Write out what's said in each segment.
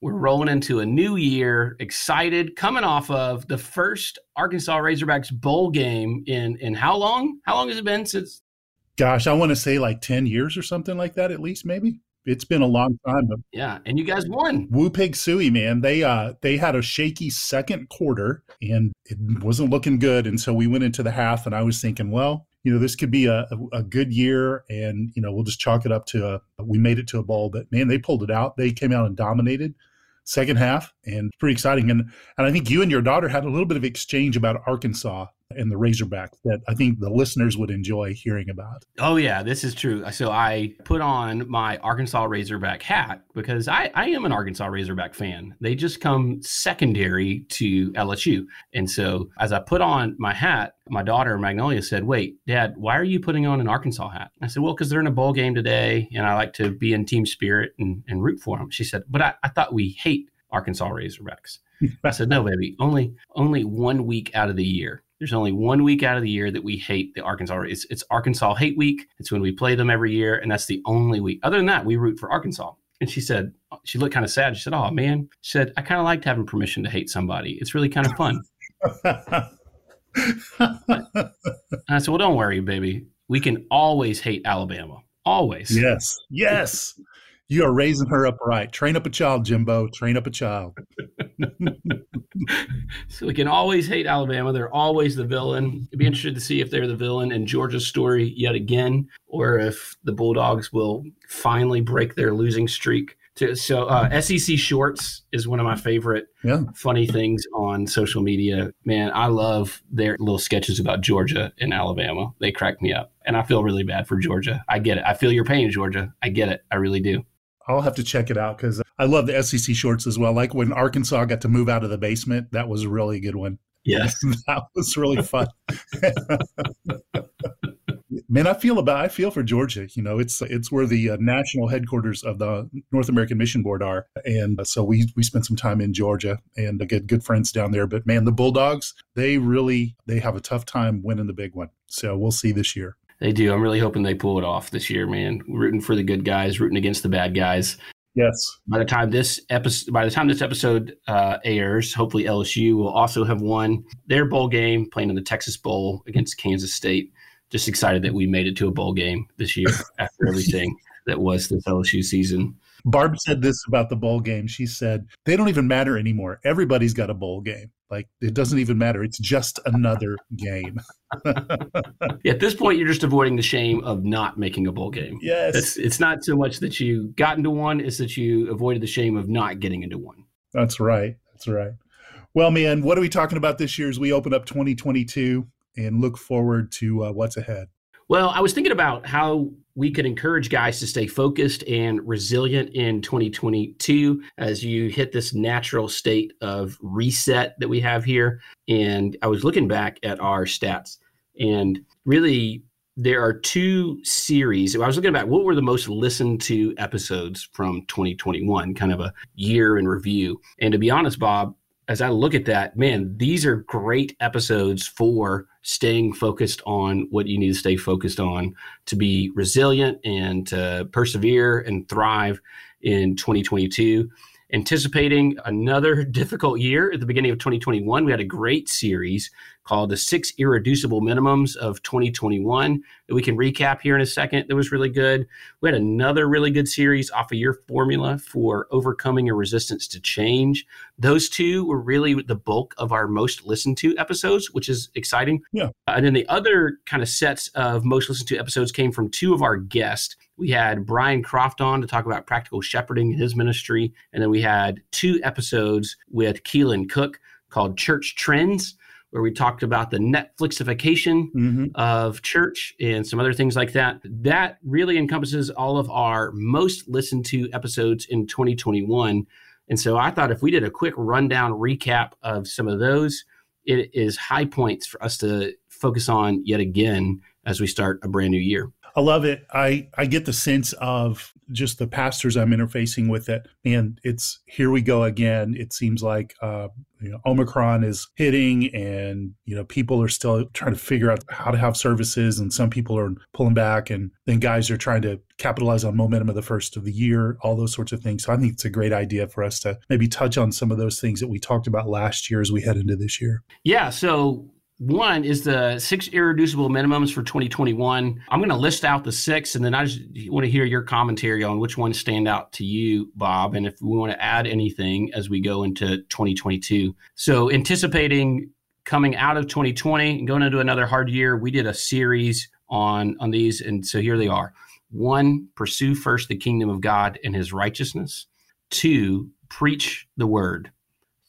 we're rolling into a new year, excited, coming off of the first Arkansas Razorbacks bowl game in in how long? How long has it been since? Gosh, I want to say like ten years or something like that, at least maybe. It's been a long time. But yeah, and you guys won. Woo Pig Sooie, man. They uh they had a shaky second quarter and it wasn't looking good. And so we went into the half and I was thinking, well, you know, this could be a, a, good year and, you know, we'll just chalk it up to a, we made it to a bowl. But man, they pulled it out. They came out and dominated second half and pretty exciting. And and I think you and your daughter had a little bit of exchange about Arkansas and the Razorbacks that I think the listeners would enjoy hearing about. Oh yeah, this is true. So I put on my Arkansas Razorback hat because I, I am an Arkansas Razorback fan. They just come secondary to LSU. And so as I put on my hat, my daughter Magnolia said, Wait, Dad, why are you putting on an Arkansas hat? I said, Well, because they're in a bowl game today and I like to be in team spirit and, and root for them. She said, But I, I thought we hate Arkansas Razorbacks. I said, No, baby, only only one week out of the year there's only one week out of the year that we hate the Arkansas. It's, it's Arkansas Hate Week. It's when we play them every year, and that's the only week. Other than that, we root for Arkansas. And she said, she looked kind of sad. She said, "Oh man," she said, "I kind of liked having permission to hate somebody. It's really kind of fun." I said, "Well, don't worry, baby. We can always hate Alabama. Always." Yes. Yes. You are raising her up right. Train up a child, Jimbo. Train up a child. so we can always hate Alabama. They're always the villain. It'd be interested to see if they're the villain in Georgia's story yet again, or if the Bulldogs will finally break their losing streak. To, so uh, SEC Shorts is one of my favorite yeah. funny things on social media. Man, I love their little sketches about Georgia and Alabama. They crack me up, and I feel really bad for Georgia. I get it. I feel your pain, Georgia. I get it. I really do. I'll have to check it out because I love the SEC shorts as well. Like when Arkansas got to move out of the basement, that was a really good one. Yes, that was really fun. Man, I feel about I feel for Georgia. You know, it's it's where the uh, national headquarters of the North American Mission Board are, and uh, so we we spent some time in Georgia and uh, get good friends down there. But man, the Bulldogs they really they have a tough time winning the big one. So we'll see this year. They do. I'm really hoping they pull it off this year, man. Rooting for the good guys, rooting against the bad guys. Yes. By the time this episode, by the time this episode uh, airs, hopefully LSU will also have won their bowl game, playing in the Texas Bowl against Kansas State. Just excited that we made it to a bowl game this year after everything that was this LSU season. Barb said this about the bowl game. She said, they don't even matter anymore. Everybody's got a bowl game. Like it doesn't even matter. It's just another game. yeah, at this point, you're just avoiding the shame of not making a bowl game. Yes. It's, it's not so much that you got into one, it's that you avoided the shame of not getting into one. That's right. That's right. Well, man, what are we talking about this year as we open up 2022 and look forward to uh, what's ahead? Well, I was thinking about how we could encourage guys to stay focused and resilient in 2022 as you hit this natural state of reset that we have here. And I was looking back at our stats, and really, there are two series. I was looking back, what were the most listened to episodes from 2021, kind of a year in review. And to be honest, Bob, as I look at that, man, these are great episodes for staying focused on what you need to stay focused on to be resilient and to persevere and thrive in 2022 anticipating another difficult year at the beginning of 2021. We had a great series called The Six Irreducible Minimums of 2021 that we can recap here in a second. That was really good. We had another really good series off of your formula for overcoming a resistance to change. Those two were really the bulk of our most listened to episodes, which is exciting. Yeah. Uh, and then the other kind of sets of most listened to episodes came from two of our guests. We had Brian Croft on to talk about practical shepherding in his ministry. And then we had two episodes with Keelan Cook called Church Trends, where we talked about the Netflixification mm-hmm. of church and some other things like that. That really encompasses all of our most listened to episodes in 2021. And so I thought if we did a quick rundown recap of some of those, it is high points for us to focus on yet again as we start a brand new year. I love it. I I get the sense of just the pastors I'm interfacing with that, and it's here we go again. It seems like uh, you know, Omicron is hitting, and you know people are still trying to figure out how to have services, and some people are pulling back, and then guys are trying to capitalize on momentum of the first of the year, all those sorts of things. So I think it's a great idea for us to maybe touch on some of those things that we talked about last year as we head into this year. Yeah. So one is the six irreducible minimums for 2021. I'm going to list out the six, and then I just want to hear your commentary on which ones stand out to you, Bob, and if we want to add anything as we go into 2022. So, anticipating coming out of 2020 and going into another hard year, we did a series on on these, and so here they are. One, pursue first the kingdom of God and His righteousness. Two, preach the word.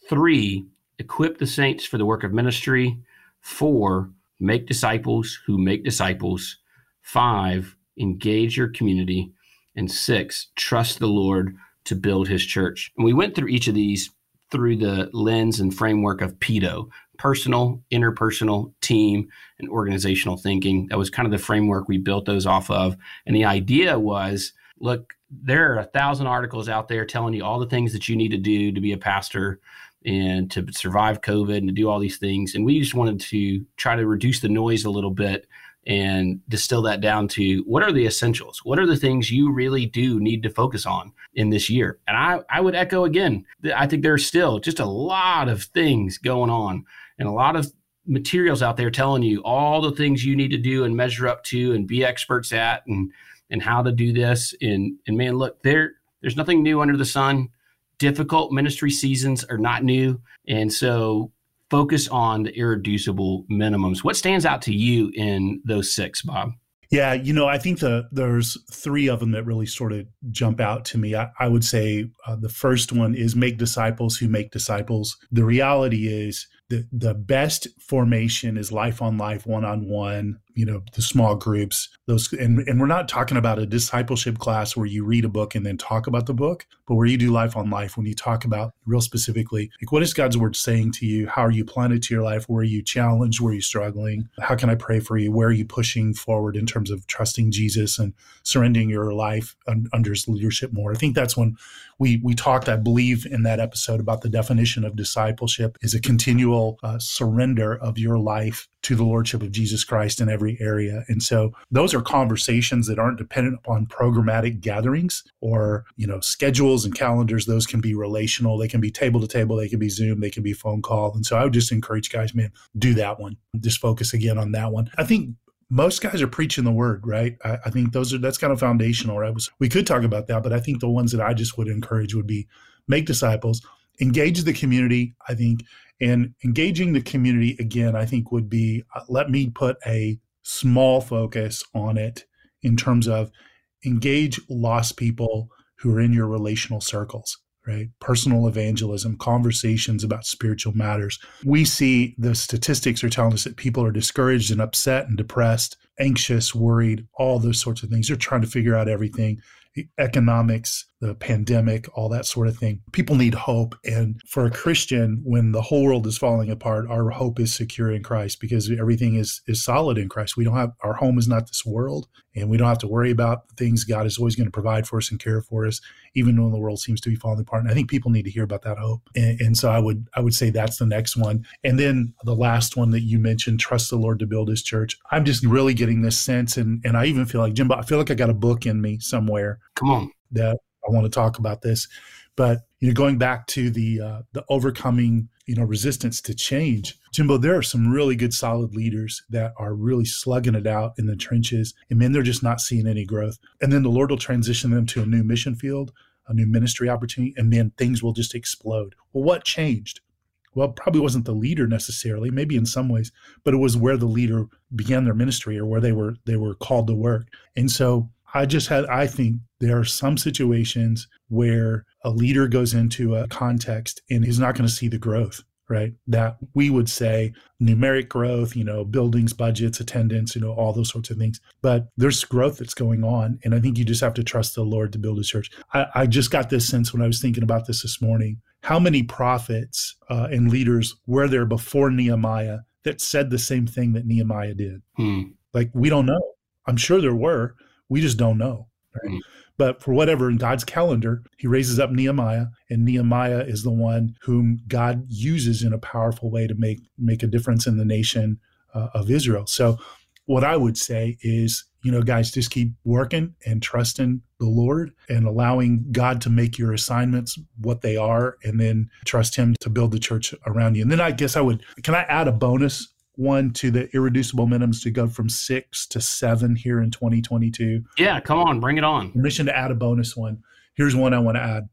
Three, equip the saints for the work of ministry. Four, make disciples who make disciples. Five, engage your community. And six, trust the Lord to build his church. And we went through each of these through the lens and framework of PEDO personal, interpersonal, team, and organizational thinking. That was kind of the framework we built those off of. And the idea was look, there are a thousand articles out there telling you all the things that you need to do to be a pastor and to survive COVID and to do all these things. And we just wanted to try to reduce the noise a little bit and distill that down to what are the essentials? What are the things you really do need to focus on in this year? And I, I would echo again, I think there's still just a lot of things going on and a lot of materials out there telling you all the things you need to do and measure up to and be experts at and and how to do this. And and man, look, there there's nothing new under the sun difficult ministry seasons are not new. And so focus on the irreducible minimums. What stands out to you in those six, Bob? Yeah, you know, I think the there's three of them that really sort of jump out to me. I, I would say uh, the first one is make disciples who make disciples. The reality is the the best formation is life on life, one on one, you know the small groups those and, and we're not talking about a discipleship class where you read a book and then talk about the book but where you do life on life when you talk about real specifically like what is god's word saying to you? How are you planted to your life? Where are you challenged? Where are you struggling? How can i pray for you? Where are you pushing forward in terms of trusting jesus and surrendering your life under his leadership more? I think that's when we we talked i believe in that episode about the definition of discipleship is a continual uh, surrender of your life to the lordship of jesus christ in every every area. And so those are conversations that aren't dependent upon programmatic gatherings or, you know, schedules and calendars. Those can be relational. They can be table to table. They can be Zoom. They can be phone call. And so I would just encourage guys, man, do that one. Just focus again on that one. I think most guys are preaching the word, right? I, I, think those are that's kind of foundational, right? We could talk about that, but I think the ones that I just would encourage would be make disciples, engage the community. I think, and engaging the community again, I think would be uh, let me put a small focus on it in terms of engage lost people who are in your relational circles right? Personal evangelism conversations about spiritual matters. We see the statistics are telling us that people are discouraged and upset and depressed anxious worried all those sorts of things. They're trying to figure out everything economics, the pandemic, all that sort of thing. People need hope. And for a Christian, when the whole world is falling apart, our hope is secure in Christ because everything is is solid in Christ. We don't have our home is not this world, and we don't have to worry about things. God is always going to provide for us and care for us, even when the world seems to be falling apart. And I think people need to hear about that hope. And, and so I would I would say that's the next one. And then the last one that you mentioned, trust the Lord to build His church. I'm just really getting this sense, and and I even feel like Jimbo, I feel like I got a book in me somewhere Come on. That I want to talk about this. But you know, going back to the uh, the overcoming, you know, resistance to change, Jimbo, there are some really good, solid leaders that are really slugging it out in the trenches, and man, they're just not seeing any growth. And then the Lord will transition them to a new mission field, a new ministry opportunity, and then things will just explode. Well, what changed? Well, probably wasn't the leader necessarily, maybe in some ways, but it was where the leader began their ministry or where they were they were called to work. And so I just had, I think there are some situations where a leader goes into a context and he's not going to see the growth, right? That we would say numeric growth, you know, buildings, budgets, attendance, you know, all those sorts of things. But there's growth that's going on. And I think you just have to trust the Lord to build a church. I, I just got this sense when I was thinking about this this morning. How many prophets uh, and leaders were there before Nehemiah that said the same thing that Nehemiah did? Hmm. Like, we don't know. I'm sure there were. We just don't know. Right? Hmm. But for whatever in God's calendar, he raises up Nehemiah, and Nehemiah is the one whom God uses in a powerful way to make make a difference in the nation uh, of Israel. So, what I would say is, you know, guys, just keep working and trusting the Lord and allowing God to make your assignments what they are, and then trust Him to build the church around you. And then I guess I would, can I add a bonus one to the irreducible minimums to go from six to seven here in 2022. Yeah, come on, bring it on. Permission to add a bonus one. Here's one I want to add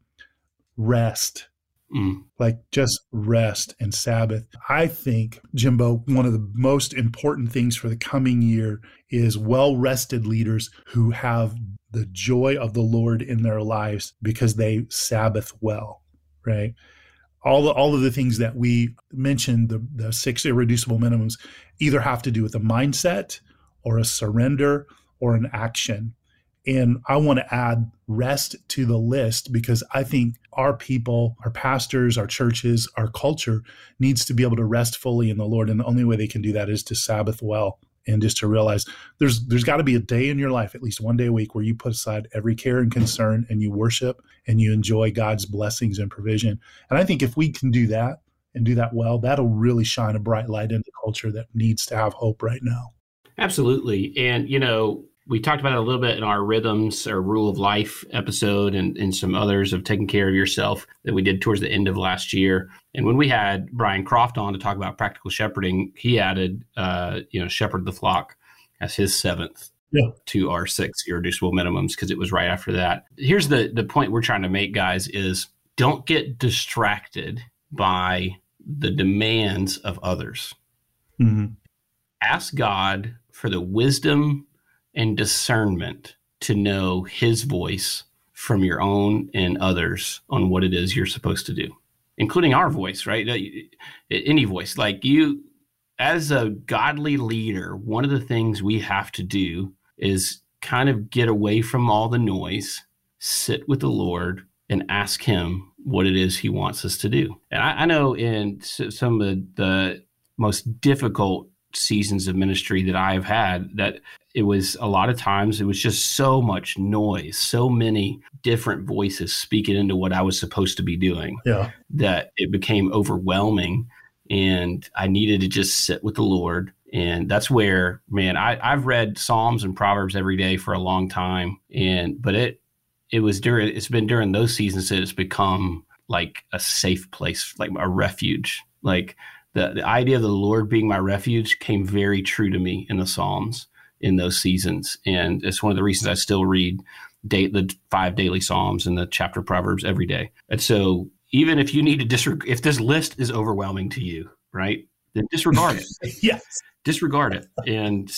rest. Mm. Like just rest and Sabbath. I think, Jimbo, one of the most important things for the coming year is well rested leaders who have the joy of the Lord in their lives because they Sabbath well, right? All the, all of the things that we mentioned, the, the six irreducible minimums, either have to do with a mindset or a surrender or an action. And I want to add rest to the list because I think our people, our pastors, our churches, our culture needs to be able to rest fully in the Lord. And the only way they can do that is to Sabbath well and just to realize there's there's got to be a day in your life at least one day a week where you put aside every care and concern and you worship and you enjoy God's blessings and provision. And I think if we can do that and do that well that'll really shine a bright light in the culture that needs to have hope right now. Absolutely. And you know we talked about it a little bit in our rhythms or rule of life episode and, and some others of taking care of yourself that we did towards the end of last year. And when we had Brian Croft on to talk about practical shepherding, he added, uh, you know, shepherd the flock as his seventh yeah. to our six irreducible minimums because it was right after that. Here's the the point we're trying to make, guys, is don't get distracted by the demands of others. Mm-hmm. Ask God for the wisdom and discernment to know his voice from your own and others on what it is you're supposed to do, including our voice, right? Any voice. Like you, as a godly leader, one of the things we have to do is kind of get away from all the noise, sit with the Lord, and ask Him what it is He wants us to do. And I, I know in some of the most difficult seasons of ministry that I have had that it was a lot of times it was just so much noise, so many different voices speaking into what I was supposed to be doing. Yeah. That it became overwhelming and I needed to just sit with the Lord. And that's where, man, I, I've read Psalms and Proverbs every day for a long time. And but it it was during it's been during those seasons that it's become like a safe place, like a refuge. Like the, the idea of the Lord being my refuge came very true to me in the Psalms in those seasons. And it's one of the reasons I still read date the five daily Psalms and the chapter Proverbs every day. And so even if you need to disregard, if this list is overwhelming to you, right, then disregard it. yes. Disregard it. And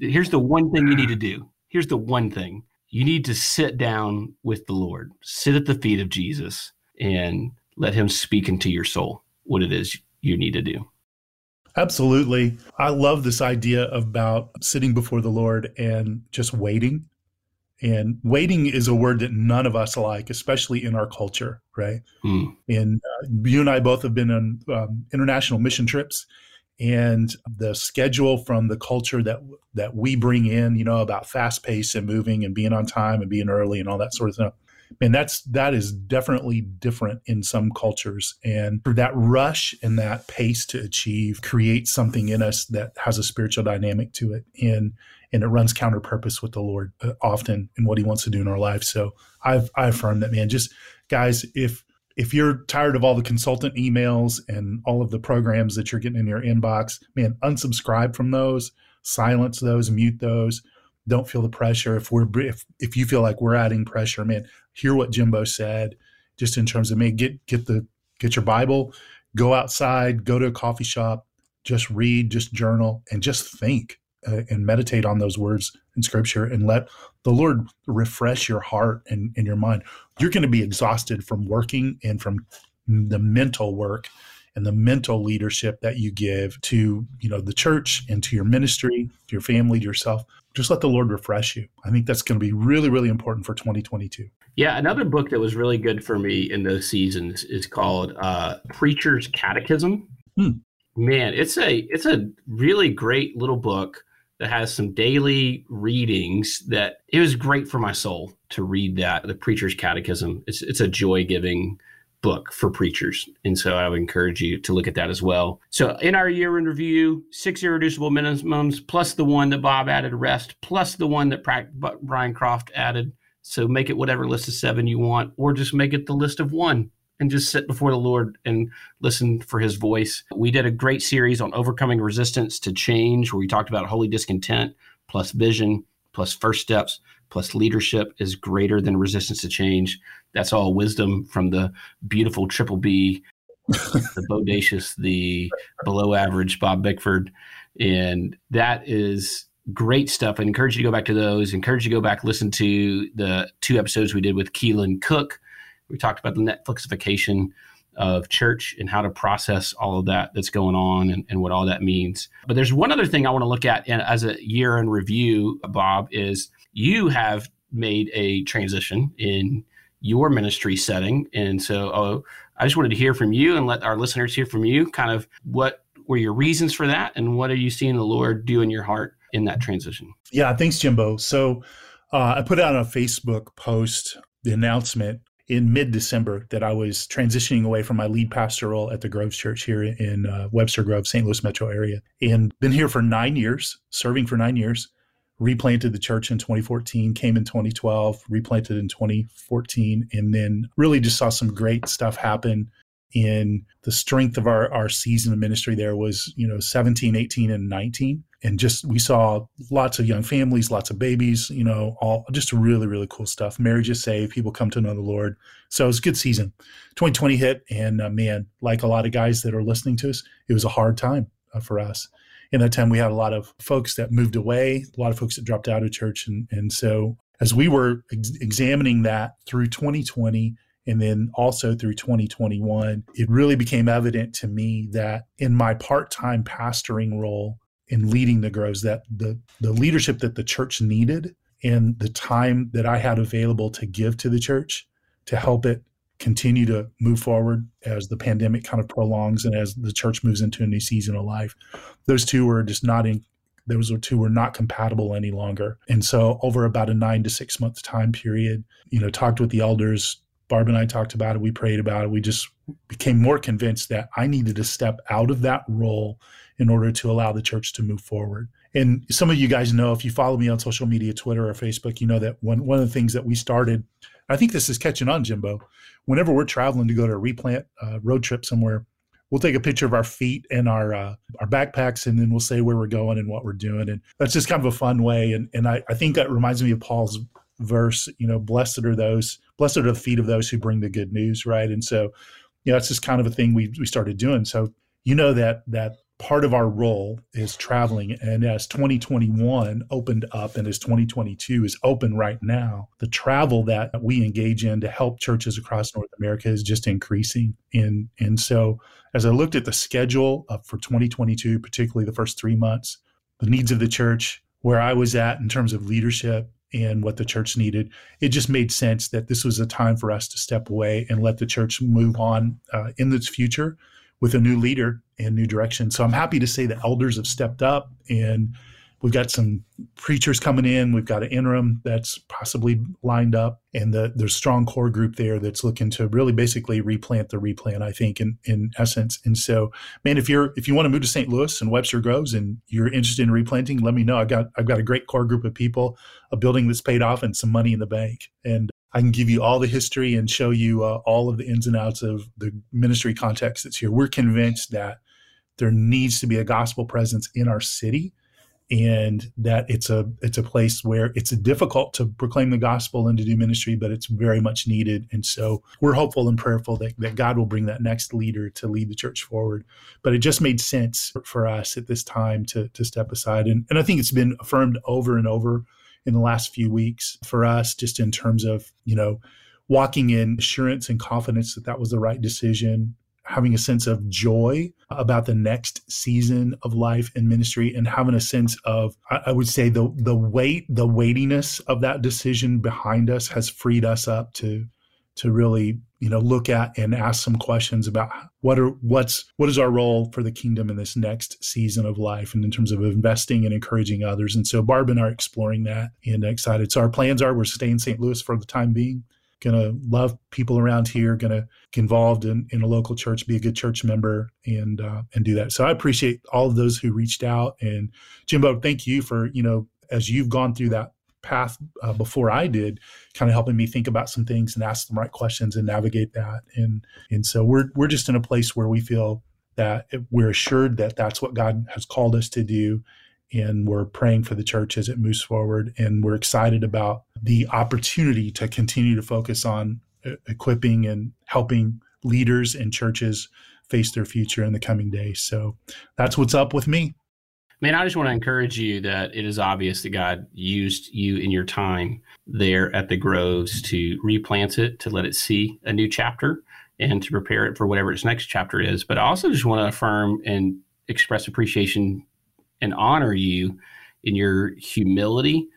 here's the one thing you need to do. Here's the one thing you need to sit down with the Lord, sit at the feet of Jesus, and let Him speak into your soul what it is you need to do. Absolutely. I love this idea about sitting before the Lord and just waiting. And waiting is a word that none of us like, especially in our culture, right? Mm. And uh, you and I both have been on um, international mission trips, and the schedule from the culture that that we bring in, you know, about fast pace and moving and being on time and being early and all that sort of stuff and that's that is definitely different in some cultures. And that rush and that pace to achieve creates something in us that has a spiritual dynamic to it and and it runs counter purpose with the lord uh, often in what he wants to do in our lives so i've i affirm that man. Just guys if if you're tired of all the consultant emails and all of the programs that you're getting in your inbox man unsubscribe from those silence those mute those don't feel the pressure. If we're if, if you feel like we're adding pressure man hear what jimbo said just in terms of me get get the get your bible go outside go to a coffee shop just read just journal and just think uh, and meditate on those words in scripture and let the lord refresh your heart and, and your mind. You're going to be exhausted from working and from the mental work and the mental leadership that you give to, you know, the church and to your ministry, to your family, to yourself. Just let the Lord refresh you. I think that's going to be really, really important for 2022. Yeah, another book that was really good for me in those seasons is called uh, Preacher's Catechism. Hmm. Man, it's a it's a really great little book that has some daily readings that it was great for my soul to read that the preacher's catechism it's, it's a joy-giving book for preachers. And so i would encourage you to look at that as well. So in our year in review six irreducible minimums plus the one that bob added rest plus the one that brian croft added. So make it whatever list of seven you want or just make it the list of one and just sit before the Lord and listen for his voice. We did a great series on overcoming resistance to change where we talked about holy discontent plus vision plus first steps plus leadership is greater than resistance to change. That's all wisdom from the beautiful triple B, the bodacious, the below average Bob Bickford. And that is great stuff. I encourage you to go back to those. I encourage you to go back listen to the two episodes we did with Keelan Cook we talked about the Netflixification of church and how to process all of that that's going on and, and what all that means. But there's one other thing I want to look at in, as a year in review, Bob, is you have made a transition in your ministry setting. And so oh, I just wanted to hear from you and let our listeners hear from you kind of what were your reasons for that and what are you seeing the Lord do in your heart in that transition? Yeah, thanks, Jimbo. So uh, I put out a Facebook post the announcement in mid December that I was transitioning away from my lead pastor role at the Groves Church here in uh, Webster Grove, St. Louis metro area, and been here for nine years, serving for nine years. Replanted the church in 2014, came in 2012, replanted in 2014, and then really just saw some great stuff happen in the strength of our, our season of ministry there was, you know, 17, 18, and 19 and just we saw lots of young families, lots of babies, you know, all just really really cool stuff. Marriages saved, people come to know the Lord. So it was a good season. 2020 hit, and uh, man, like a lot of guys that are listening to us, it was a hard time uh, for us. In that time, we had a lot of folks that moved away, a lot of folks that dropped out of church, and and so as we were ex- examining that through 2020 and then also through 2021, it really became evident to me that in my part time pastoring role, in leading the Groves that the the leadership that the church needed and the time that I had available to give to the church to help it continue to move forward as the pandemic kind of prolongs and as the church moves into a new season of life. Those two were just not in those two were not compatible any longer. And so over about a nine to six month time period, you know, talked with the elders. Barb and I talked about it. We prayed about it. We just became more convinced that I needed to step out of that role in order to allow the church to move forward. And some of you guys know, if you follow me on social media, Twitter or Facebook, you know that one, one of the things that we started, I think this is catching on, Jimbo. Whenever we're traveling to go to a replant uh, road trip somewhere, we'll take a picture of our feet and our uh, our backpacks, and then we'll say where we're going and what we're doing. And that's just kind of a fun way. And and I, I think that reminds me of Paul's verse, you know, blessed are those, blessed are the feet of those who bring the good news, right? And so, you know, it's just kind of a thing we we started doing. So you know that that part of our role is traveling. And as 2021 opened up and as 2022 is open right now, the travel that we engage in to help churches across North America is just increasing. And, and so as I looked at the schedule for 2022, particularly the first three months, the needs of the church, where I was at in terms of leadership and what the church needed, it just made sense that this was a time for us to step away and let the church move on uh, in its future with a new leader and new direction. So I'm happy to say the elders have stepped up and we've got some preachers coming in. We've got an interim that's possibly lined up, and the, there's strong core group there that's looking to really basically replant the replant. I think in in essence. And so, man, if you're if you want to move to St. Louis and Webster Groves and you're interested in replanting, let me know. I've got I've got a great core group of people, a building that's paid off, and some money in the bank. And I can give you all the history and show you uh, all of the ins and outs of the ministry context that's here. We're convinced that there needs to be a gospel presence in our city and that it's a it's a place where it's difficult to proclaim the gospel and to do ministry but it's very much needed. And so we're hopeful and prayerful that, that god will bring that next leader to lead the church forward. But it just made sense for us at this time to to step aside. And, and i think it's been affirmed over and over in the last few weeks for us, just in terms of, you know, walking in assurance and confidence that that was the right decision. having a sense of joy about the next season of life and ministry and having a sense of I would say the the weight the weightiness of that decision behind us has freed us up to to really you know look at and ask some questions about what are what's what is our role for the kingdom in this next season of life and in terms of investing and encouraging others. And so barb and i are exploring that and excited. So our plans are we're staying in st louis for the time being. Gonna love people around here gonna get involved in, in a local church be a good church member and uh, and do that. So i appreciate all of those who reached out. And jimbo thank you for you know as you've gone through that path uh, before I did, kind of helping me think about some things and ask the right questions and navigate that. And and so we're we're just in a place where we feel that we're assured that that's what God has called us to do. And we're praying for the church as it moves forward. And we're excited about the opportunity to continue to focus on equipping and helping leaders and churches face their future in the coming days. So that's what's up with me. Man, I just want to encourage you that it is obvious that God used you in your time there at the Groves to replant it, to let it see a new chapter, and to prepare it for whatever its next chapter is. But I also just want to affirm and express appreciation and honor you in your humility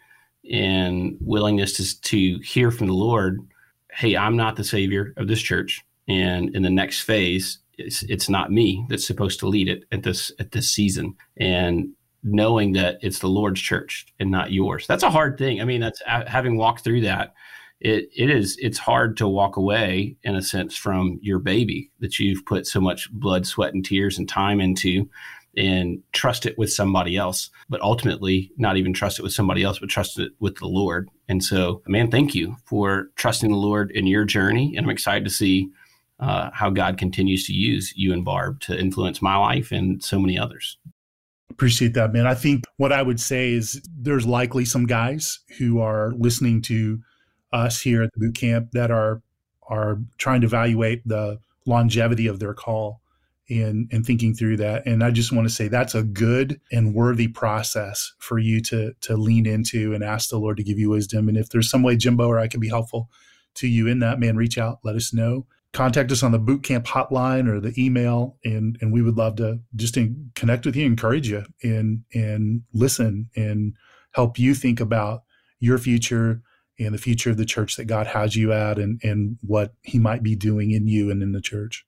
and willingness to, to hear from the Lord hey, I'm not the savior of this church. And in the next phase, it's, it's not me that's supposed to lead it at this at this season. And knowing that it's the lord's church and not yours that's a hard thing. I mean that's having walked through that it it is it's hard to walk away in a sense from your baby that you've put so much blood sweat and tears and time into and trust it with somebody else but ultimately not even trust it with somebody else but trust it with the lord. And so man thank you for trusting the lord in your journey. And i'm excited to see uh, how God continues to use you and Barb to influence my life and so many others. Appreciate that, man. I think what I would say is there's likely some guys who are listening to us here at the boot camp that are are trying to evaluate the longevity of their call and and thinking through that. And I just want to say that's a good and worthy process for you to to lean into and ask the Lord to give you wisdom. And if there's some way, Jimbo, or I can be helpful to you in that, man, reach out, let us know contact us on the boot camp hotline or the email and and we would love to just connect with you encourage you and and listen and help you think about your future and the future of the church that God has you at and and what he might be doing in you and in the church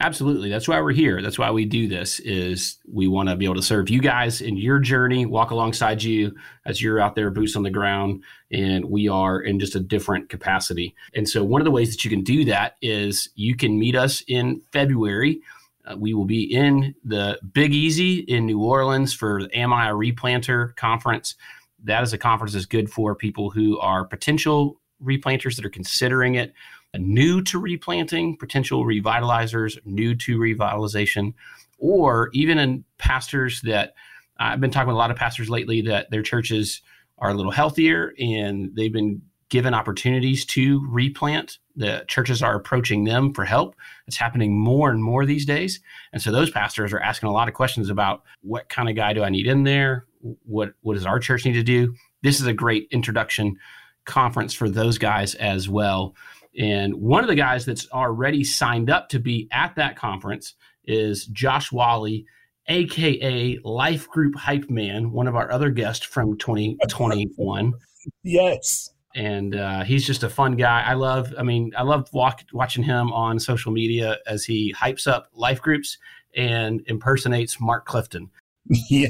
Absolutely. That's why we're here. That's why we do this is we want to be able to serve you guys in your journey, walk alongside you as you're out there boots on the ground and we are in just a different capacity. And so one of the ways that you can do that is you can meet us in February. Uh, we will be in the Big Easy in New Orleans for the Am I a Replanter conference. That is a conference that's good for people who are potential replanters that are considering it new to replanting, potential revitalizers, new to revitalization, or even in pastors that I've been talking with a lot of pastors lately that their churches are a little healthier and they've been given opportunities to replant. The churches are approaching them for help. It's happening more and more these days. And so those pastors are asking a lot of questions about what kind of guy do I need in there? What what does our church need to do? This is a great introduction conference for those guys as well. And one of the guys that's already signed up to be at that conference is Josh Wally, aka Life Group Hype Man, one of our other guests from 2021. yes. And uh, he's just a fun guy. I love, I mean, I love walk, watching him on social media as he hypes up life groups and impersonates Mark Clifton. Yeah.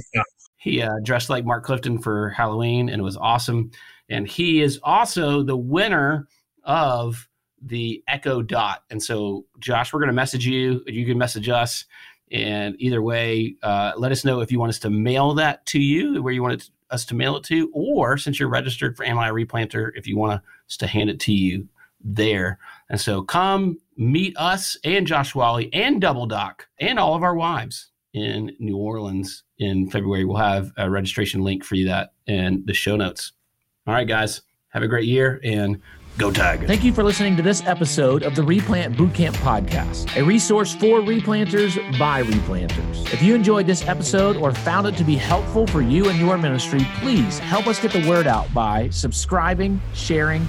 He uh, dressed like Mark Clifton for Halloween and it was awesome. And he is also the winner of the Echo Dot. And so, Josh, we're going to message you. You can message us. And either way, uh, let us know if you want us to mail that to you, where you want us to mail it to, or since you're registered for Am I a Replanter, if you want us to hand it to you there. And so come meet us and Josh Wally and Double Doc and all of our wives in New Orleans in February. We'll have a registration link for you that in the show notes. All right, guys, have a great year and Go Tigers. Thank you for listening to this episode of the Replant Bootcamp Podcast, a resource for replanters by replanters. If you enjoyed this episode or found it to be helpful for you and your ministry, please help us get the word out by subscribing, sharing,